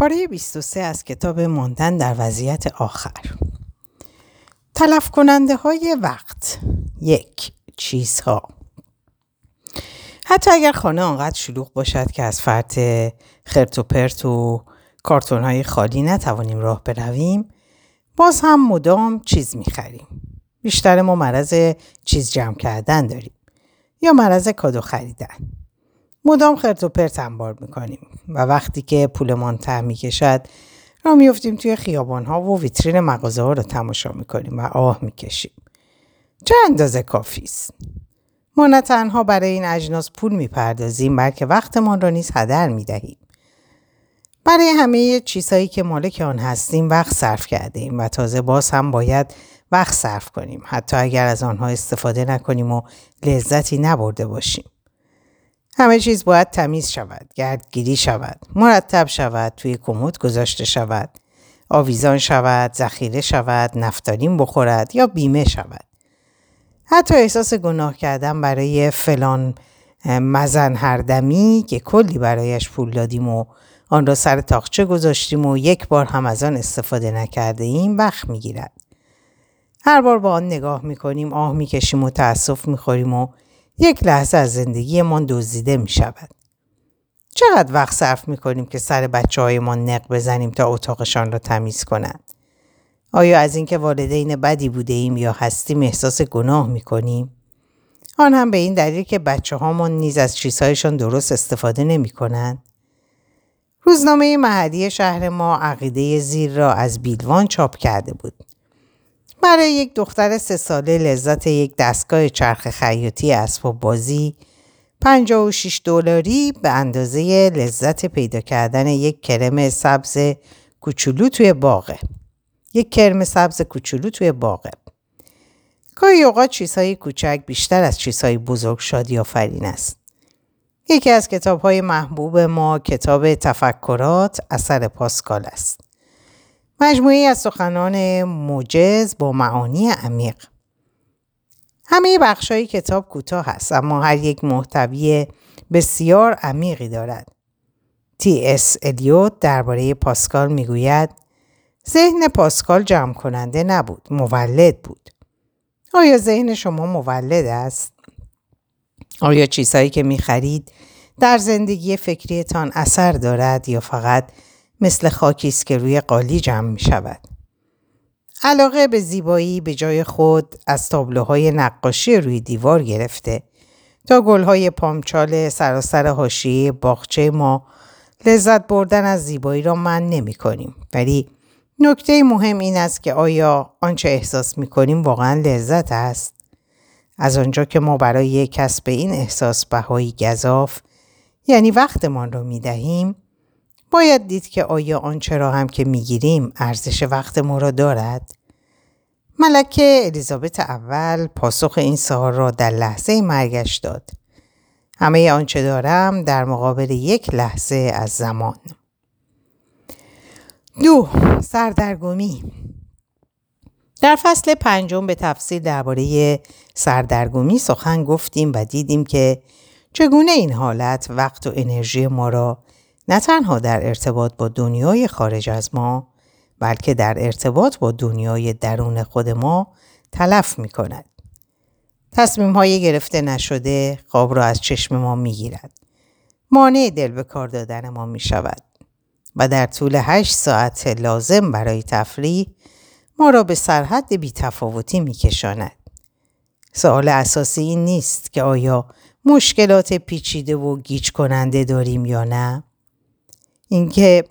پاره 23 از کتاب ماندن در وضعیت آخر. تلف کننده های وقت. یک چیزها. حتی اگر خانه آنقدر شلوغ باشد که از فرط خرت و پرت و کارتون های خالی نتوانیم راه برویم باز هم مدام چیز می‌خریم. بیشتر ما مرض چیز جمع کردن داریم یا مرض کادو خریدن. مدام خرت و پرت انبار می‌کنیم و وقتی که پولمان ته می‌کشد را میفتیم توی خیابان ها و ویترین مغازه ها رو تماشا می‌کنیم و آه می‌کشیم. چه اندازه کافی است؟ ما نه تنها برای این اجناس پول می‌پردازیم بلکه وقتمان را نیز هدر می‌دهیم. برای همه چیزهایی که مالک آن هستیم وقت صرف کرده ایم و تازه باز هم باید وقت صرف کنیم حتی اگر از آنها استفاده نکنیم و لذتی نبرده باشیم. همه چیز باید تمیز شود، گردگیری شود، مرتب شود، توی کمد گذاشته شود، آویزان شود، ذخیره شود، نفتالین بخورد یا بیمه شود. حتی احساس گناه کردن برای فلان مزن هردمی که کلی برایش پول دادیم و آن را سر تاخچه گذاشتیم و یک بار هم از آن استفاده نکرده ایم وقت می‌گیرد. هر بار با آن نگاه می‌کنیم آه می‌کشیم و تأسف می‌خوریم و یک لحظه از زندگیمان دزدیده می شود. چقدر وقت صرف می کنیم که سر بچه های ما نق بزنیم تا اتاقشان را تمیز کنند؟ آیا از اینکه والدین بدی بوده ایم یا هستیم احساس گناه می کنیم؟ آن هم به این دلیل که بچه هامان نیز از چیزهایشان درست استفاده نمی کنند؟ روزنامه محلی شهر ما عقیده زیر را از بیلوان چاپ کرده بود. برای یک دختر سه ساله لذت یک دستگاه چرخ خیاطی اسباب بازی 56 دلاری به اندازه لذت پیدا کردن یک کرم سبز کوچولو توی باغه. یک کرم سبز کوچولو توی باغه. گاهی اوقات چیزهای کوچک بیشتر از چیزهای بزرگ شادی آفرین است. یکی از کتاب های محبوب ما کتاب تفکرات اثر پاسکال است. مجموعی از سخنان موجز با معانی عمیق. همه بخشای کتاب کوتاه است اما هر یک محتوی بسیار عمیقی دارد. تی اس الیوت درباره پاسکال می‌گوید ذهن پاسکال جمع کننده نبود، مولد بود. آیا ذهن شما مولد است؟ آیا چیزهایی که می‌خرید در زندگی فکریتان اثر دارد یا فقط مثل خاکی است که روی قالی جمع می شود. علاقه به زیبایی به جای خود از تابلوهای نقاشی روی دیوار گرفته تا گلهای پامچال سراسر حاشیه باغچه ما لذت بردن از زیبایی را من نمی کنیم. ولی نکته مهم این است که آیا آنچه احساس می کنیم واقعا لذت است؟ از آنجا که ما برای کسب این احساس بهایی گذاف یعنی وقتمان را می دهیم باید دید که آیا آنچه را هم که می‌گیریم ارزش وقت ما را دارد؟ ملکه الیزابت اول پاسخ این سوال را در لحظه مرگش داد. همه آنچه دارم در مقابل یک لحظه از زمان. دو سردرگمی در فصل پنجم به تفصیل درباره سردرگمی سخن گفتیم و دیدیم که چگونه این حالت وقت و انرژی ما را نه تنها در ارتباط با دنیای خارج از ما بلکه در ارتباط با دنیای درون خود ما تلف می کند. تصمیم های گرفته نشده خواب را از چشم ما می گیرد. مانع دل به کار دادن ما می شود. و در طول هشت ساعت لازم برای تفریح ما را به سرحد بیتفاوتی می کشاند. سوال اساسی این نیست که آیا مشکلات پیچیده و گیج کننده داریم یا نه؟ اینکه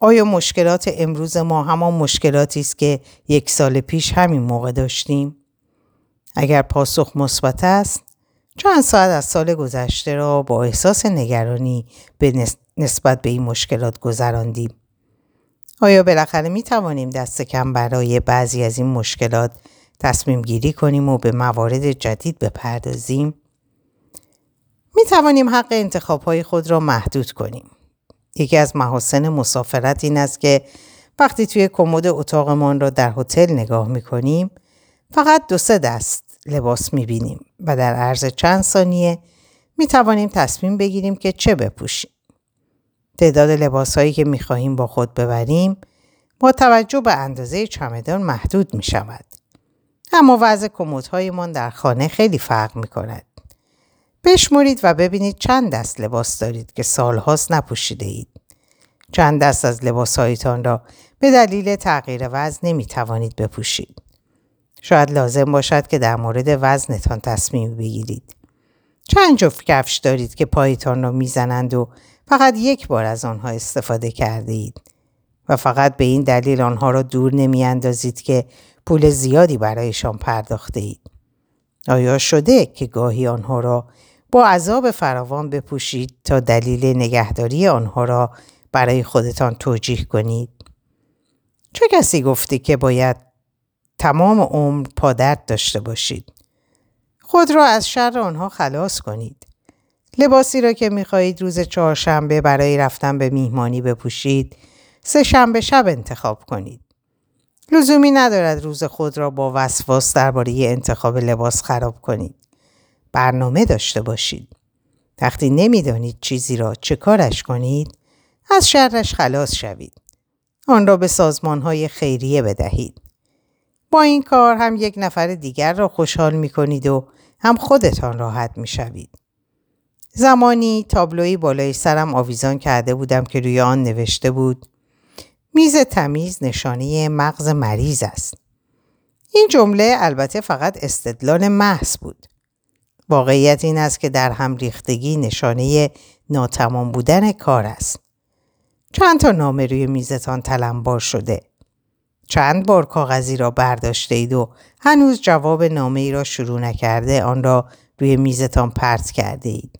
آیا مشکلات امروز ما همان مشکلاتی است که یک سال پیش همین موقع داشتیم؟ اگر پاسخ مثبت است چند ساعت از سال گذشته را با احساس نگرانی به نسبت به این مشکلات گذراندیم آیا بالاخره می توانیم دست کم برای بعضی از این مشکلات تصمیم گیری کنیم و به موارد جدید بپردازیم؟ می توانیم حق انتخاب های خود را محدود کنیم. یکی از محاسن مسافرت این است که وقتی توی کمد اتاقمان را در هتل نگاه می کنیم فقط دو سه دست لباس می بینیم و در عرض چند ثانیه می توانیم تصمیم بگیریم که چه بپوشیم. تعداد لباسهایی که می‌خواهیم با خود ببریم با توجه به اندازه چمدان محدود می شود. اما وضع کمدهایمان در خانه خیلی فرق می کند. بشمرید و ببینید چند دست لباس دارید که سالهاست نپوشیده اید. چند دست از لباسهایتان را به دلیل تغییر وزن نمی توانید بپوشید. شاید لازم باشد که در مورد وزنتان تصمیم بگیرید. چند جفت کفش دارید که پایتان را می‌زنند و فقط یک بار از آنها استفاده کرده اید و فقط به این دلیل آنها را دور نمی اندازید که پول زیادی برایشان پرداخته اید. آیا شده که گاهی آنها را با عذاب فراوان بپوشید تا دلیل نگهداری آنها را برای خودتان توجیه کنید؟ چه کسی گفته که باید تمام عمر پادرد داشته باشید؟ خود را از شر آنها خلاص کنید. لباسی را که می‌خواهید روز چهارشنبه برای رفتن به میهمانی بپوشید سه شنبه شب انتخاب کنید. لزومی ندارد روز خود را با وسواس درباره انتخاب لباس خراب کنید. برنامه داشته باشید. وقتی نمی‌دانید چیزی را چه کارش کنید از شرش خلاص شوید. آن را به سازمان های خیریه بدهید. با این کار هم یک نفر دیگر را خوشحال می کنید و هم خودتان راحت می شوید. زمانی تابلوی بالای سرم آویزان کرده بودم که روی آن نوشته بود میز تمیز نشانه مغز مریض است. این جمله البته فقط استدلال محض بود. واقعیت این است که در هم ریختگی نشانه ناتمام بودن کار است. چند تا نامه روی میزتان تلمبار شده. چند بار کاغذی را برداشته اید و هنوز جواب نامه ای را شروع نکرده آن را روی میزتان پرت کرده اید.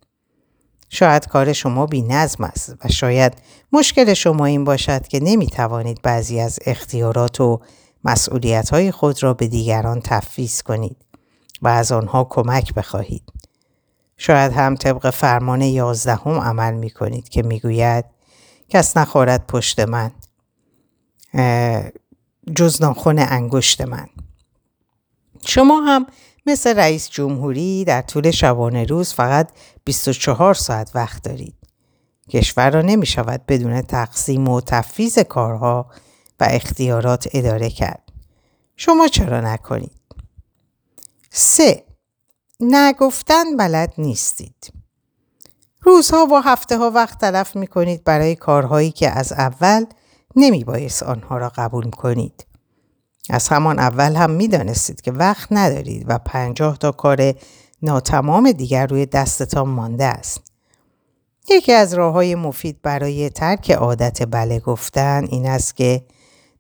شاید کار شما بی نظم است و شاید مشکل شما این باشد که نمی توانید بعضی از اختیارات و مسئولیت های خود را به دیگران تفویض کنید و از آنها کمک بخواهید. شاید هم طبق فرمان یازدهم عمل می کنید که می گوید کس نخورد پشت من جز ناخن انگشت من. شما هم مثل رئیس جمهوری در طول شبانه روز فقط 24 ساعت وقت دارید. کشور را نمی شود بدون تقسیم و تفویض کارها و اختیارات اداره کرد. شما چرا نکنید؟ سه نگفتن بلد نیستید. روزها و هفته ها وقت تلف می کنید برای کارهایی که از اول نمی بایست آنها را قبول کنید. از همان اول هم می دانستید که وقت ندارید و پنجاه تا کار ناتمام دیگر روی دستتان مانده است. یکی از راه های مفید برای ترک عادت بله گفتن این است که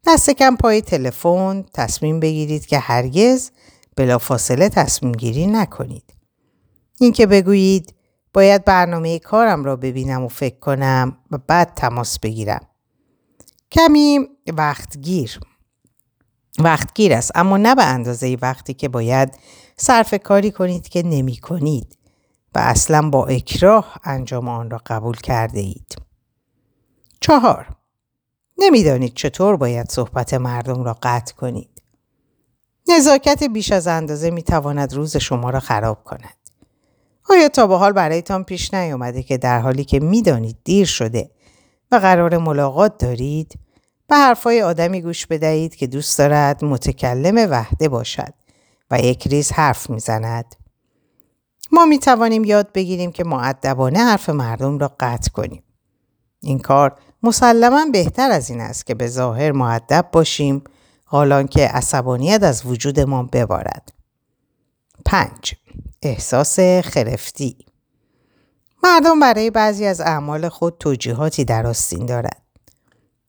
دست کم پای تلفن تصمیم بگیرید که هرگز بلافاصله تصمیم گیری نکنید. اینکه بگویید باید برنامه کارم را ببینم و فکر کنم و بعد تماس بگیرم. کمی وقتگیر وقتگیر است اما نه به اندازه وقتی که باید صرف کاری کنید که نمی کنید و اصلا با اکراه انجام آن را قبول کرده اید. چهار نمی‌دانید چطور باید صحبت مردم را قطع کنید. نزاکت بیش از اندازه می تواند روز شما را خراب کند. آیا تا به حال برایتان پیش نیامده که در حالی که می‌دانید دیر شده و قرار ملاقات دارید به حرفای آدمی گوش بدهید که دوست دارد متکلم وحده باشد و یک ریز حرف می‌زند. ما می توانیم یاد بگیریم که معدبانه حرف مردم را قطع کنیم. این کار مسلما بهتر از این است که به ظاهر معدب باشیم حالان که عصبانیت از وجودمان ببارد. 5. احساس خرفتی مردم برای بعضی از اعمال خود توجیهاتی در آستین دارد.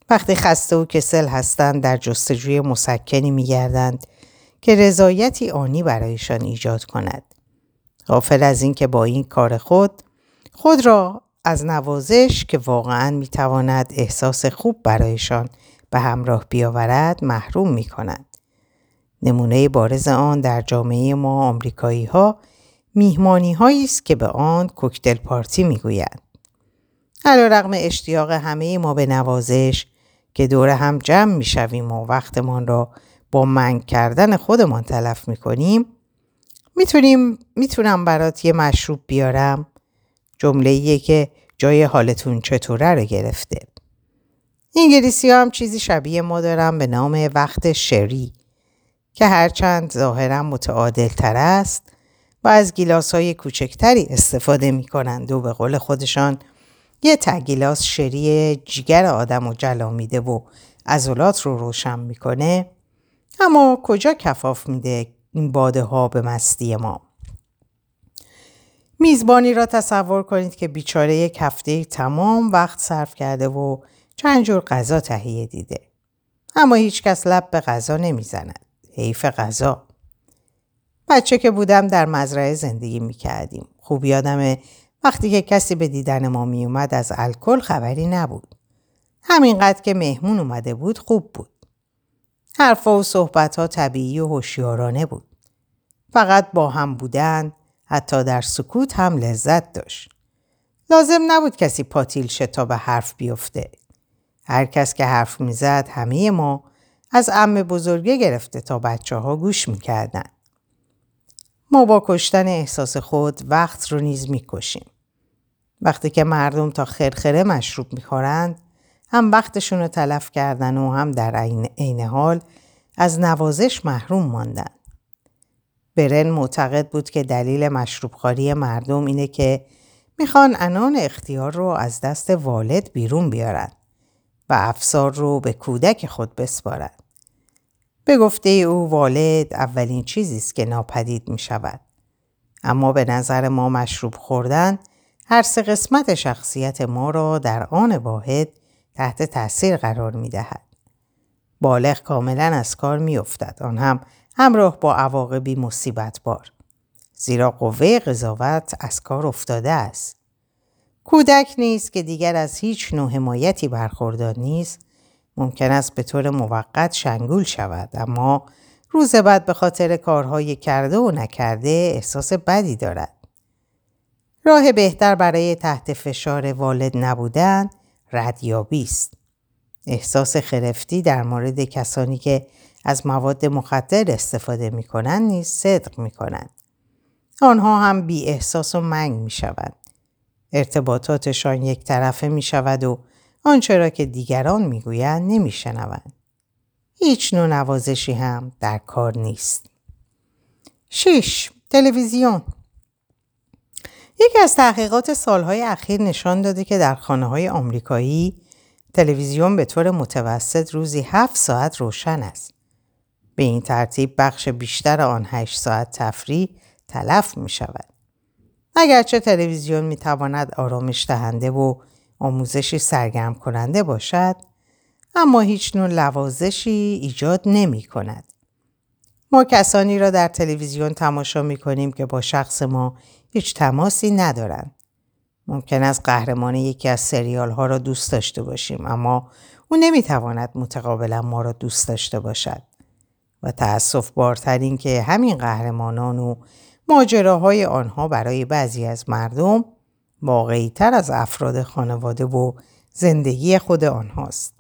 وقتی خسته و کسل هستند در جستجوی مسکنی میگردند که رضایتی آنی برایشان ایجاد کند. غافل از اینکه با این کار خود خود را از نوازش که واقعا می‌تواند احساس خوب برایشان به همراه بیاورد محروم می کند. نمونه بارز آن در جامعه ما آمریکایی ها میهمانی هایی است که به آن کوکتل پارتی می‌گویند. علا رقم اشتیاق همه ما به نوازش که دور هم جمع می شویم و وقتمان را با منگ کردن خودمان تلف می کنیم می‌تونیم می‌تونم برات یه مشروب بیارم جمله که جای حالتون چطوره رو گرفته. انگلیسی هم چیزی شبیه ما دارن به نام وقت شری که هرچند ظاهرا متعادل تر است و از گیلاس های کوچکتری استفاده می کنند و به قول خودشان یه تگیلاس شری جیگر آدم و جلا میده و عضلات رو روشن می‌کنه. اما کجا کفاف میده این باده ها به مستی ما؟ میزبانی را تصور کنید که بیچاره یک هفته تمام وقت صرف کرده و چند جور غذا تهیه دیده. اما هیچ کس لب به غذا نمی‌زند. حیف غذا. بچه که بودم در مزرعه زندگی می‌کردیم. خوب یادمه وقتی که کسی به دیدن ما میومد از الکل خبری نبود. همینقدر که مهمون اومده بود خوب بود. حرفا و صحبتها طبیعی و هوشیارانه بود. فقط با هم بودن حتی در سکوت هم لذت داشت. لازم نبود کسی پاتیل شه تا به حرف بیفته. هر کس که حرف می‌زد همه ما از ام بزرگه گرفته تا بچه ها گوش می‌کردن. ما با کشتن احساس خود وقت رو نیز می‌کشیم. وقتی که مردم تا خرخره مشروب می‌خورند هم وقتشون رو تلف کردن و هم در عین حال از نوازش محروم ماندن. برن معتقد بود که دلیل مشروبخواری مردم اینه که می‌خوان انان اختیار رو از دست والد بیرون بیارن و افسار رو به کودک خود بسپارن. به گفته او والد اولین چیزی است که ناپدید می شود. اما به نظر ما مشروب خوردن هر سه قسمت شخصیت ما را در آن واحد تحت تاثیر قرار می دهد. بالغ کاملا از کار می افتد. آن هم همراه با عواقبی مصیبت بار. زیرا قوه قضاوت از کار افتاده است. کودک نیست که دیگر از هیچ نوع حمایتی برخوردار نیست ممکن است به طور موقت شنگول شود اما روز بعد به خاطر کارهای کرده و نکرده احساس بدی دارد. راه بهتر برای تحت فشار والد نبودن ردیابی است. احساس خرفتی در مورد کسانی که از مواد مخدر استفاده می کنند نیز صدق می کنند. آنها هم بی احساس و منگ می شوند. ارتباطاتشان یک طرفه می شود و آنچه را که دیگران می‌گویند نمیشنوند. هیچ نوع نوازشی هم در کار نیست. 6. تلویزیون یکی از تحقیقات سالهای اخیر نشان داده که در خانه های آمریکایی تلویزیون به طور متوسط روزی 7 ساعت روشن است. به این ترتیب بخش بیشتر آن 8 ساعت تفریح تلف می شود. اگرچه تلویزیون می تواند آرامش دهنده و آموزشی سرگرم کننده باشد اما هیچ نوع لوازشی ایجاد نمی کند. ما کسانی را در تلویزیون تماشا می کنیم که با شخص ما هیچ تماسی ندارند. ممکن است قهرمان یکی از سریال ها را دوست داشته باشیم اما او نمی تواند متقابلا ما را دوست داشته باشد. و تأصف بارتر که همین قهرمانان و ماجراهای آنها برای بعضی از مردم واقعی تر از افراد خانواده و زندگی خود آنهاست.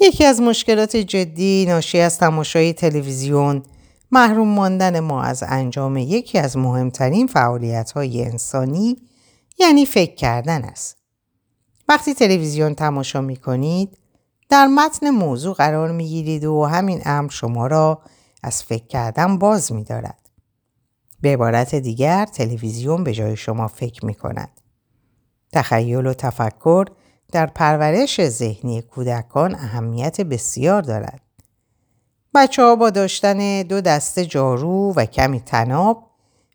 یکی از مشکلات جدی ناشی از تماشای تلویزیون محروم ماندن ما از انجام یکی از مهمترین فعالیت های انسانی یعنی فکر کردن است. وقتی تلویزیون تماشا می کنید در متن موضوع قرار می گیرید و همین امر شما را از فکر کردن باز می دارد. به عبارت دیگر تلویزیون به جای شما فکر می کند. تخیل و تفکر در پرورش ذهنی کودکان اهمیت بسیار دارد. بچه ها با داشتن دو دسته جارو و کمی تناب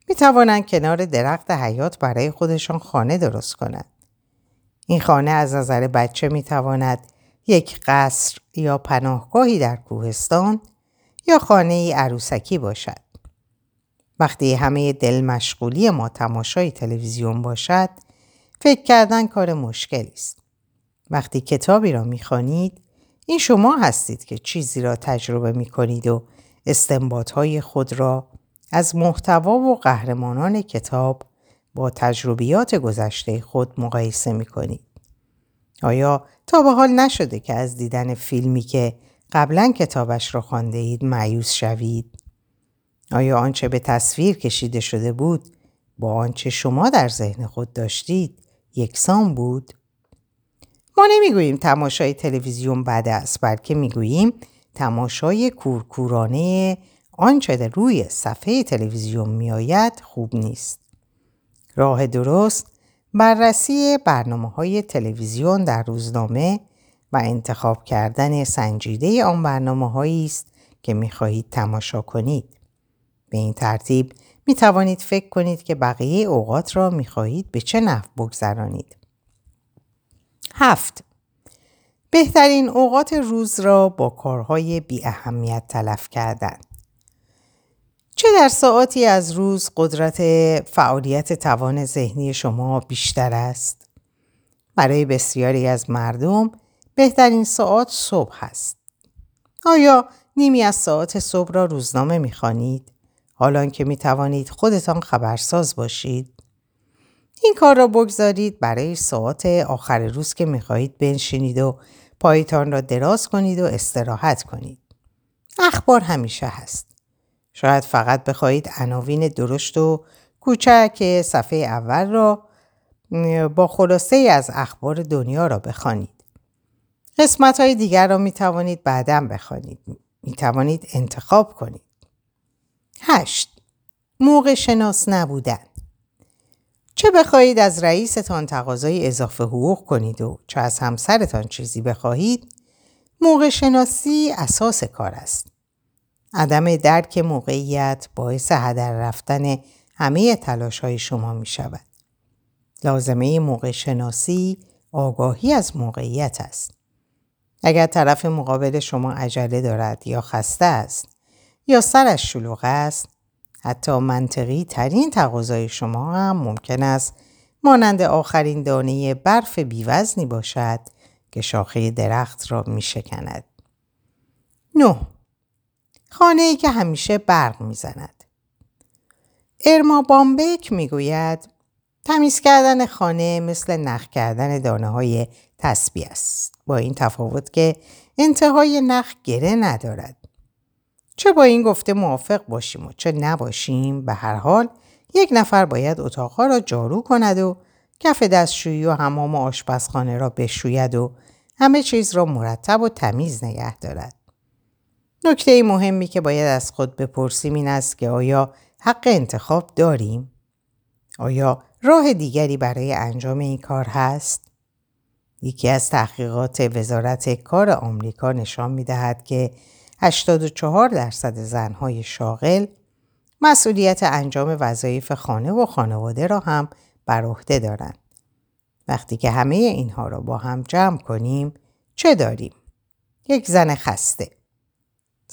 می توانند کنار درخت حیات برای خودشان خانه درست کنند. این خانه از نظر بچه می تواند یک قصر یا پناهگاهی در کوهستان یا خانه ای عروسکی باشد. وقتی همه دل مشغولی ما تماشای تلویزیون باشد فکر کردن کار مشکلی است. وقتی کتابی را می‌خوانید این شما هستید که چیزی را تجربه می کنید و های خود را از محتوا و قهرمانان کتاب با تجربیات گذشته خود مقایسه می کنید. آیا تا به حال نشده که از دیدن فیلمی که قبلا کتابش را خانده اید معیوس شوید؟ آیا آنچه به تصویر کشیده شده بود با آنچه شما در ذهن خود داشتید یکسان بود؟ ما نمی‌گوییم تماشای تلویزیون بد است بلکه می‌گوییم تماشای کورکورانه آنچه در روی صفحه تلویزیون میآید خوب نیست. راه درست بررسی برنامه های تلویزیون در روزنامه و انتخاب کردن سنجیده آن برنامه است که می خواهید تماشا کنید. به این ترتیب می توانید فکر کنید که بقیه اوقات را می خواهید به چه نحو بگذرانید. هفت بهترین اوقات روز را با کارهای بی اهمیت تلف کردن. چه در ساعتی از روز قدرت فعالیت توان ذهنی شما بیشتر است؟ برای بسیاری از مردم بهترین ساعت صبح است. آیا نیمی از ساعت صبح را روزنامه می‌خوانید؟ حالان که می توانید خودتان خبرساز باشید؟ این کار را بگذارید برای ساعت آخر روز که می خواهید بنشینید و پایتان را دراز کنید و استراحت کنید. اخبار همیشه هست. شاید فقط بخواهید عناوین درشت و کوچک صفحه اول را با خلاصه از اخبار دنیا را بخوانید. قسمت های دیگر را می توانید بعدا بخوانید. می توانید انتخاب کنید. هشت موقع شناس نبودن چه بخواهید از رئیستان تقاضای اضافه حقوق کنید و چه از همسرتان چیزی بخواهید موقع شناسی اساس کار است. عدم درک موقعیت باعث هدر رفتن همه تلاش های شما می شود. لازمه موقع شناسی آگاهی از موقعیت است. اگر طرف مقابل شما عجله دارد یا خسته است یا سرش شلوغ است حتی منطقی ترین تقاضای شما هم ممکن است مانند آخرین دانه برف بیوزنی باشد که شاخه درخت را می شکند. 9. خانه ای که همیشه برق می زند. ارما بامبک می گوید تمیز کردن خانه مثل نخ کردن دانه های تسبیح است. با این تفاوت که انتهای نخ گره ندارد. چه با این گفته موافق باشیم و چه نباشیم به هر حال یک نفر باید اتاقها را جارو کند و کف دستشویی و حمام و آشپزخانه را بشوید و همه چیز را مرتب و تمیز نگه دارد. نکته مهمی که باید از خود بپرسیم این است که آیا حق انتخاب داریم؟ آیا راه دیگری برای انجام این کار هست؟ یکی از تحقیقات وزارت کار آمریکا نشان می دهد که 84 درصد زنهای شاغل مسئولیت انجام وظایف خانه و خانواده را هم بر عهده دارند. وقتی که همه اینها را با هم جمع کنیم چه داریم؟ یک زن خسته.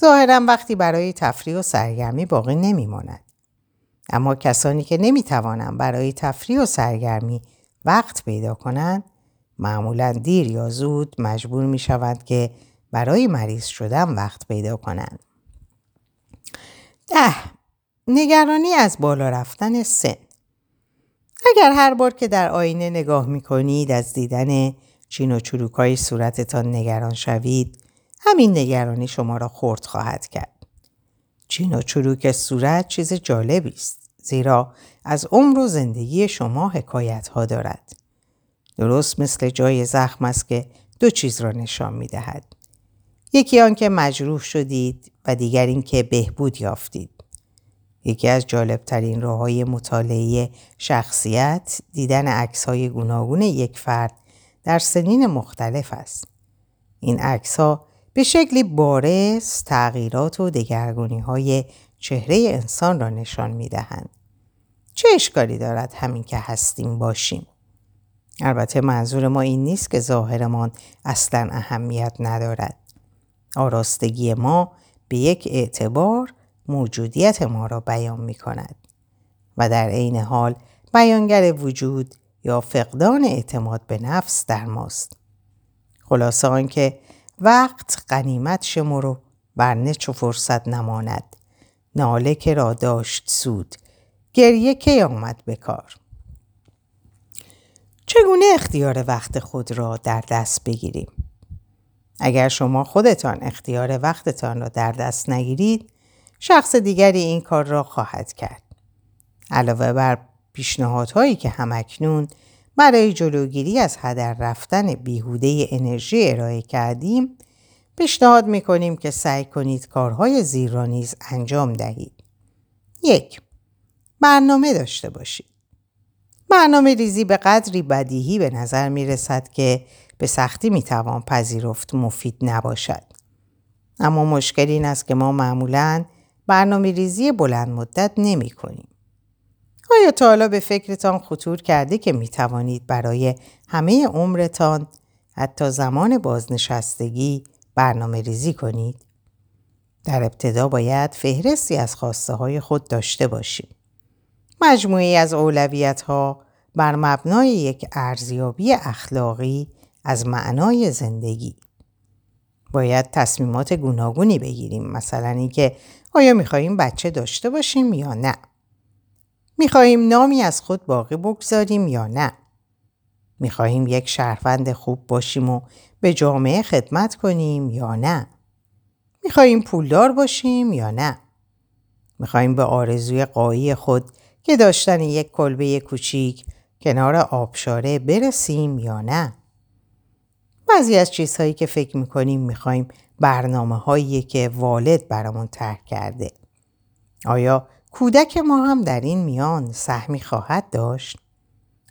ظاهرا وقتی برای تفریح و سرگرمی باقی نمیماند. اما کسانی که نمی‌توانند برای تفریح و سرگرمی وقت پیدا کنند معمولا دیر یا زود مجبور می شوند که برای مریض شدن وقت پیدا کنند. ده نگرانی از بالا رفتن سن اگر هر بار که در آینه نگاه می کنید از دیدن چین و چروکای صورتتان نگران شوید همین نگرانی شما را خورد خواهد کرد. چین و چروک صورت چیز جالبی است زیرا از عمر و زندگی شما حکایت ها دارد. درست مثل جای زخم است که دو چیز را نشان می دهد. یکی آنکه مجروح شدید و دیگر اینکه بهبود یافتید. یکی از جالبترین راه های مطالعه شخصیت دیدن عکس های گوناگون یک فرد در سنین مختلف است. این عکس ها به شکلی بارز تغییرات و دگرگونی های چهره انسان را نشان می دهند. چه اشکالی دارد همین که هستیم باشیم؟ البته منظور ما این نیست که ظاهرمان اصلا اهمیت ندارد. آراستگی ما به یک اعتبار موجودیت ما را بیان می کند و در عین حال بیانگر وجود یا فقدان اعتماد به نفس در ماست. خلاصه آنکه وقت قنیمت شمرو ورنه چو فرصت نماند. ناله که را داشت سود. گریه که آمد به کار؟ چگونه اختیار وقت خود را در دست بگیریم؟ اگر شما خودتان اختیار وقتتان را در دست نگیرید شخص دیگری این کار را خواهد کرد. علاوه بر پیشنهادهایی که همکنون برای جلوگیری از هدر رفتن بیهوده انرژی ارائه کردیم پیشنهاد می‌کنیم که سعی کنید کارهای زیر را نیز انجام دهید. یک برنامه داشته باشید. برنامه ریزی به قدری بدیهی به نظر می رسد که به سختی می توان پذیرفت مفید نباشد. اما مشکل این است که ما معمولا برنامه ریزی بلند مدت نمی کنیم. آیا تا حالا به فکرتان خطور کرده که می توانید برای همه عمرتان حتی زمان بازنشستگی برنامه ریزی کنید؟ در ابتدا باید فهرستی از خواسته های خود داشته باشیم. مجموعی از اولویت ها بر مبنای یک ارزیابی اخلاقی از معنای زندگی. باید تصمیمات گوناگونی بگیریم. مثلا اینکه آیا می‌خواهیم بچه داشته باشیم یا نه؟ می‌خواهیم نامی از خود باقی بگذاریم یا نه؟ می‌خواهیم یک شهروند خوب باشیم و به جامعه خدمت کنیم یا نه؟ می‌خواهیم پولدار باشیم یا نه؟ می‌خواهیم به آرزوی قایی خود که داشتن یک کلبه کوچیک کنار آبشاره برسیم یا نه؟ بعضی از چیزهایی که فکر می‌کنیم می‌خوایم برنامه هایی که والد برامون طرح کرده. آیا کودک ما هم در این میان سهمی خواهد داشت؟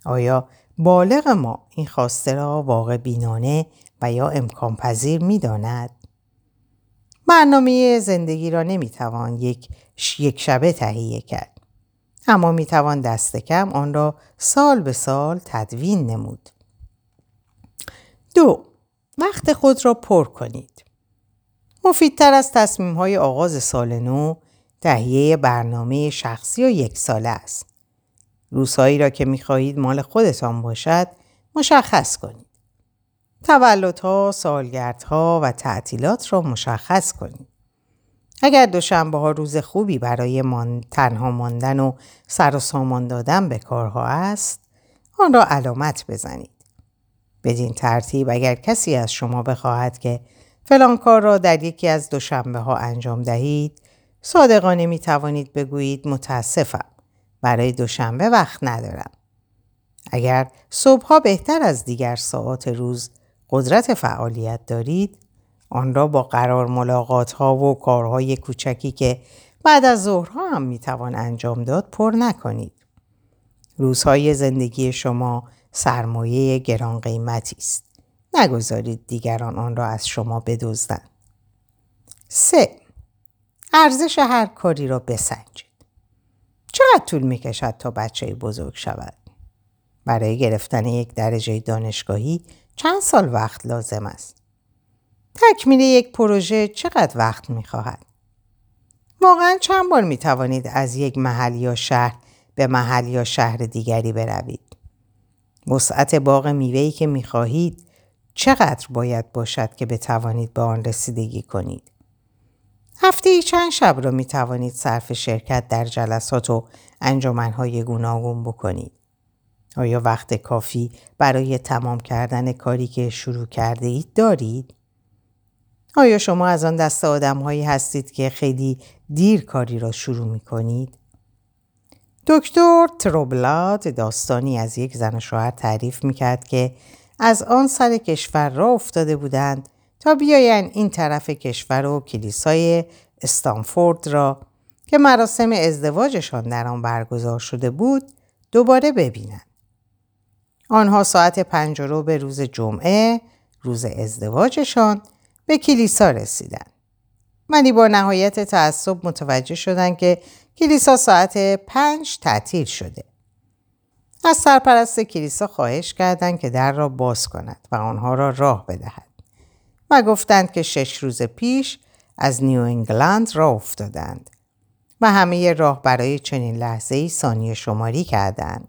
آیا بالغ ما این خواسته را واقع بینانه و یا امکان پذیر می داند؟ برنامه زندگی را نمی توان یک, یک شبه تهیه کرد. اما می توان دست کم آن را سال به سال تدوین نمود. دو وقت خود را پر کنید. مفیدتر از تصمیم های آغاز سال نو تهیه برنامه شخصی و یک ساله است. روزهایی را که می خواهید مال خودتان باشد مشخص کنید. تولدها، سالگردها و تعطیلات را مشخص کنید. اگر دوشنبه ها روز خوبی برای من تنها ماندن و سر و سامان دادن به کارها است، آن را علامت بزنید. بدین ترتیب اگر کسی از شما بخواهد که فلان کار را در یکی از دوشنبه ها انجام دهید صادقانه می توانید بگویید متاسفم برای دوشنبه وقت ندارم. اگر صبحها بهتر از دیگر ساعات روز قدرت فعالیت دارید آن را با قرار ملاقات ها و کارهای کوچکی که بعد از ظهرها هم می توان انجام داد پر نکنید. روزهای زندگی شما سرمایه گران قیمتی است. نگذارید دیگران آن را از شما بدزدند. سه ارزش هر کاری را بسنجید. چقدر طول می کشد تا بچه بزرگ شود؟ برای گرفتن یک درجه دانشگاهی چند سال وقت لازم است؟ تکمیل یک پروژه چقدر وقت می خواهد؟ واقعا چند بار می توانید از یک محل یا شهر به محل یا شهر دیگری بروید؟ وسعت باغ میوهی که می‌خواهید چقدر باید باشد که بتوانید به آن رسیدگی کنید؟ هفته ای چند شب را می توانید صرف شرکت در جلسات و انجمنهای گوناگون بکنید؟ آیا وقت کافی برای تمام کردن کاری که شروع کرده اید دارید؟ آیا شما از آن دست آدم هایی هستید که خیلی دیر کاری را شروع می کنید؟ دکتر تروبلاد داستانی از یک زن و شوهر تعریف می‌کرد که از آن سر کشور را افتاده بودند تا بیاین این طرف کشور و کلیسای استانفورد را که مراسم ازدواجشان در آن برگزار شده بود دوباره ببینند. آنها ساعت پنج به روز جمعه روز ازدواجشان به کلیسا رسیدند. ولی با نهایت تعصب متوجه شدند که کلیسا ساعت پنج تعطیل شده. از سرپرست کلیسا خواهش کردند که در را باز کند و آنها را راه بدهد و گفتند که شش روز پیش از نیو انگلند را افتادند و همه راه برای چنین لحظه ای ثانیه شماری کردند.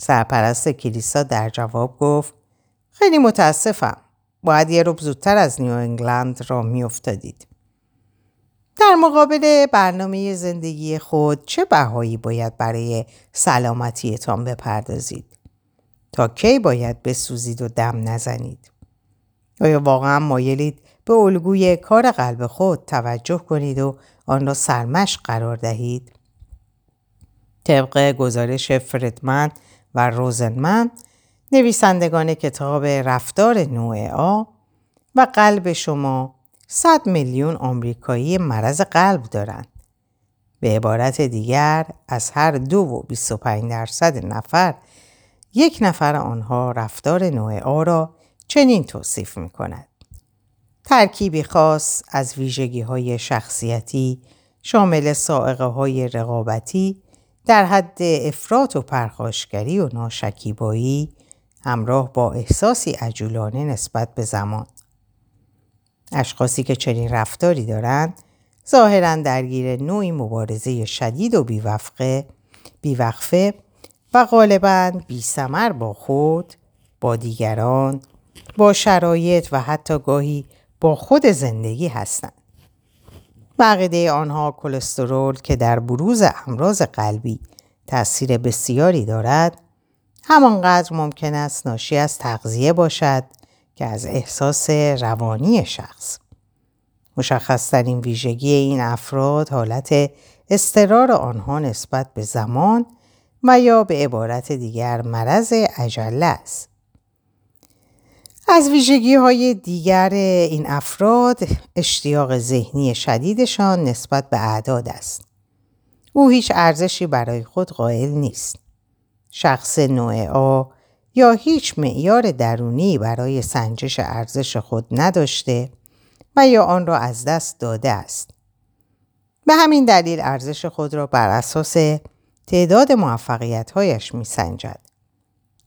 سرپرست کلیسا در جواب گفت خیلی متاسفم. باید یه روب زودتر از نیو انگلند را می افتادید. در مقابل برنامه زندگی خود چه بهایی باید برای سلامتیتان بپردازید؟ تا کی باید بسوزید و دم نزنید؟ آیا واقعا مایلید به الگوی کار قلب خود توجه کنید و آن را سرمشق قرار دهید؟ طبق گزارش فردمن و روزنمن نویسندگان کتاب رفتار نوع آ و قلب شما 100 میلیون آمریکایی مرض قلب دارند. به عبارت دیگر از هر دو و 25 درصد نفر یک نفر آنها رفتار نوع آ را چنین توصیف می کند. ترکیبی خاص از ویژگی های شخصیتی شامل سائقه های رقابتی در حد افراط و پرخاشگری و ناشکیبایی همراه با احساسی عجولانه نسبت به زمان. اشخاصی که چنین رفتاری دارند ظاهرا درگیر نوعی مبارزه شدید و بیوفقه بیوقفه و غالبا بی سمر با خود، با دیگران، با شرایط و حتی گاهی با خود زندگی هستند. بقیده آنها کلسترول که در بروز امراض قلبی تاثیر بسیاری دارد همانقدر ممکن است ناشی از تغذیه باشد که از احساس روانی شخص. مشخصترین ویژگی این افراد حالت استرار آنها نسبت به زمان و یا به عبارت دیگر مرض عجله است. از ویژگی های دیگر این افراد اشتیاق ذهنی شدیدشان نسبت به اعداد است. او هیچ ارزشی برای خود قائل نیست. شخص نوع آ یا هیچ معیار درونی برای سنجش ارزش خود نداشته و یا آن را از دست داده است. به همین دلیل ارزش خود را بر اساس تعداد موفقیت می سنجد.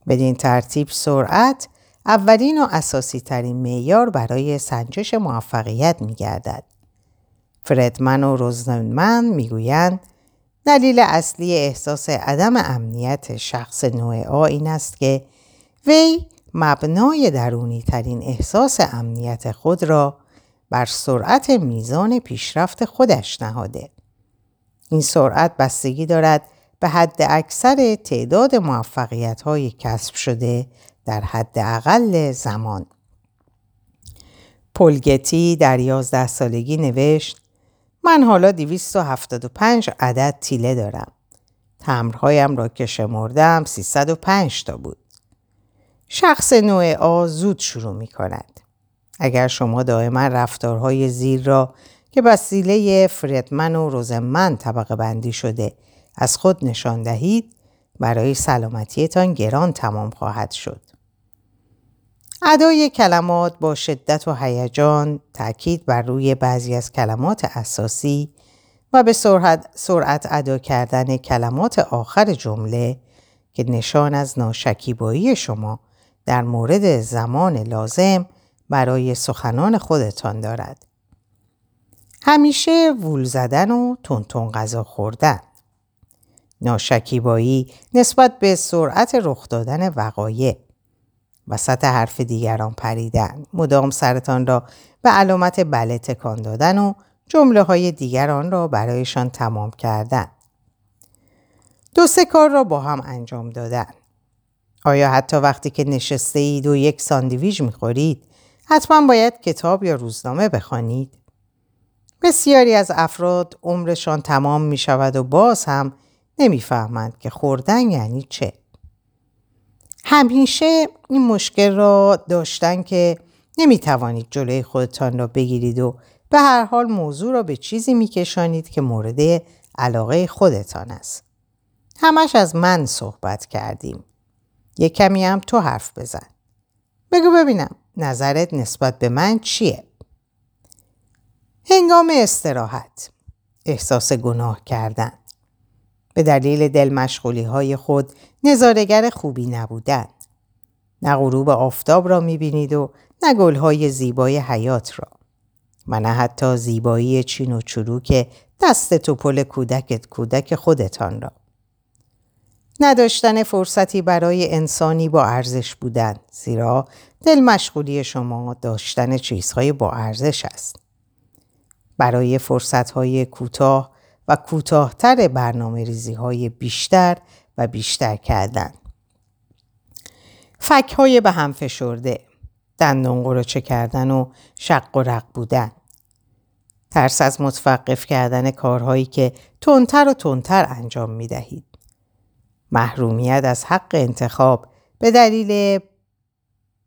بدین ترتیب سرعت اولین و اساسی ترین معیار برای سنجش موفقیت می گردد. فردمن و روزنمن می گویند دلیل اصلی احساس عدم امنیت شخص نوع آ این است که وی مبنای درونی ترین احساس امنیت خود را بر سرعت میزان پیشرفت خودش نهاده. این سرعت بستگی دارد به حد اکثر تعداد موفقیت های کسب شده در حد اقل زمان. پولگتی در یازده سالگی نوشت من حالا 275 عدد تیله دارم. تمرهایم را که شمردم 305 تا بود. شخص نوع آ زود شروع می کند. اگر شما دائما رفتارهای زیر را که وسیله فردمن و روزمن طبقه بندی شده از خود نشان دهید برای سلامتیتان گران تمام خواهد شد. ادای کلمات با شدت و هیجان تاکید بر روی بعضی از کلمات اساسی و به سرعت, سرعت ادا کردن کلمات آخر جمله که نشان از ناشکیبایی شما در مورد زمان لازم برای سخنان خودتان دارد. همیشه وول زدن و تونتون غذا خوردن. ناشکیبایی نسبت به سرعت رخ دادن وقایع وسط حرف دیگران پریدن مدام سرتان را به علامت بله تکان دادن و جمله های دیگران را برایشان تمام کردن دو سه کار را با هم انجام دادن آیا حتی وقتی که نشسته اید و یک ساندویژ می‌خورید حتما باید کتاب یا روزنامه بخوانید بسیاری از افراد عمرشان تمام می شود و باز هم نمی‌فهمند که خوردن یعنی چه. همیشه این مشکل را داشتن که نمی توانید جلوی خودتان را بگیرید و به هر حال موضوع را به چیزی میکشانید که مورد علاقه خودتان است. همش از من صحبت کردیم. یه کمی هم تو حرف بزن. بگو ببینم نظرت نسبت به من چیه؟ هنگام استراحت احساس گناه کردن به دلیل دل مشغولی های خود نظارگر خوبی نبودن نه غروب آفتاب را می‌بینید و نه گلهای زیبای حیات را و نه حتی زیبایی چین و چروک دست توپل کودک کودک خودتان را نداشتن فرصتی برای انسانی با ارزش بودن زیرا دل مشغولی شما داشتن چیزهای با ارزش است برای فرصتهای کوتاه و کوتاهتر برنامه ریزی های بیشتر و بیشتر کردن. فک های به هم فشرده، دندون قروچه کردن و شق و رق بودن. ترس از متوقف کردن کارهایی که تندتر و تندتر انجام می دهید. محرومیت از حق انتخاب به دلیل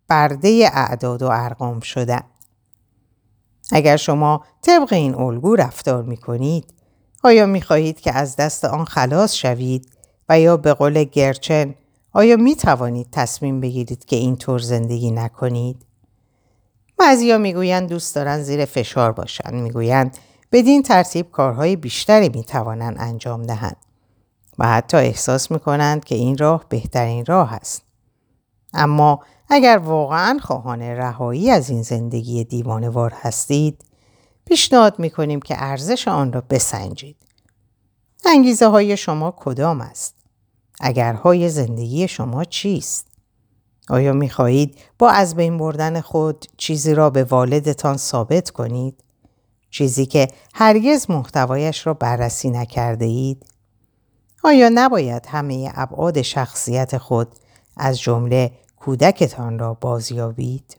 برده اعداد و ارقام شدن. اگر شما طبق این الگو رفتار می کنید آیا می خواهید که از دست آن خلاص شوید و یا به قول گرچن آیا می توانید تصمیم بگیرید که اینطور زندگی نکنید؟ بعضیا می‌گویند دوست دارند زیر فشار باشند می‌گویند بدین ترتیب کارهای بیشتری می توانند انجام دهند و حتی احساس می کنند که این راه بهترین راه است. اما اگر واقعا خواهان رهایی از این زندگی دیوانوار هستید پیشنهاد می کنیم که ارزش آن را بسنجید. انگیزه های شما کدام است؟ اگرهای زندگی شما چیست؟ آیا می خواهید با از بین بردن خود چیزی را به والدتان ثابت کنید؟ چیزی که هرگز محتوایش را بررسی نکرده اید؟ آیا نباید همه ابعاد شخصیت خود از جمله کودکتان را بازیابید؟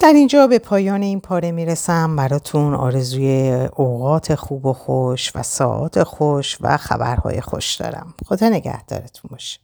در اینجا به پایان این پاره می‌رسم. براتون آرزوی اوقات خوب و خوش و ساعات خوش و خبرهای خوش دارم. خدا نگهدارتون باشه.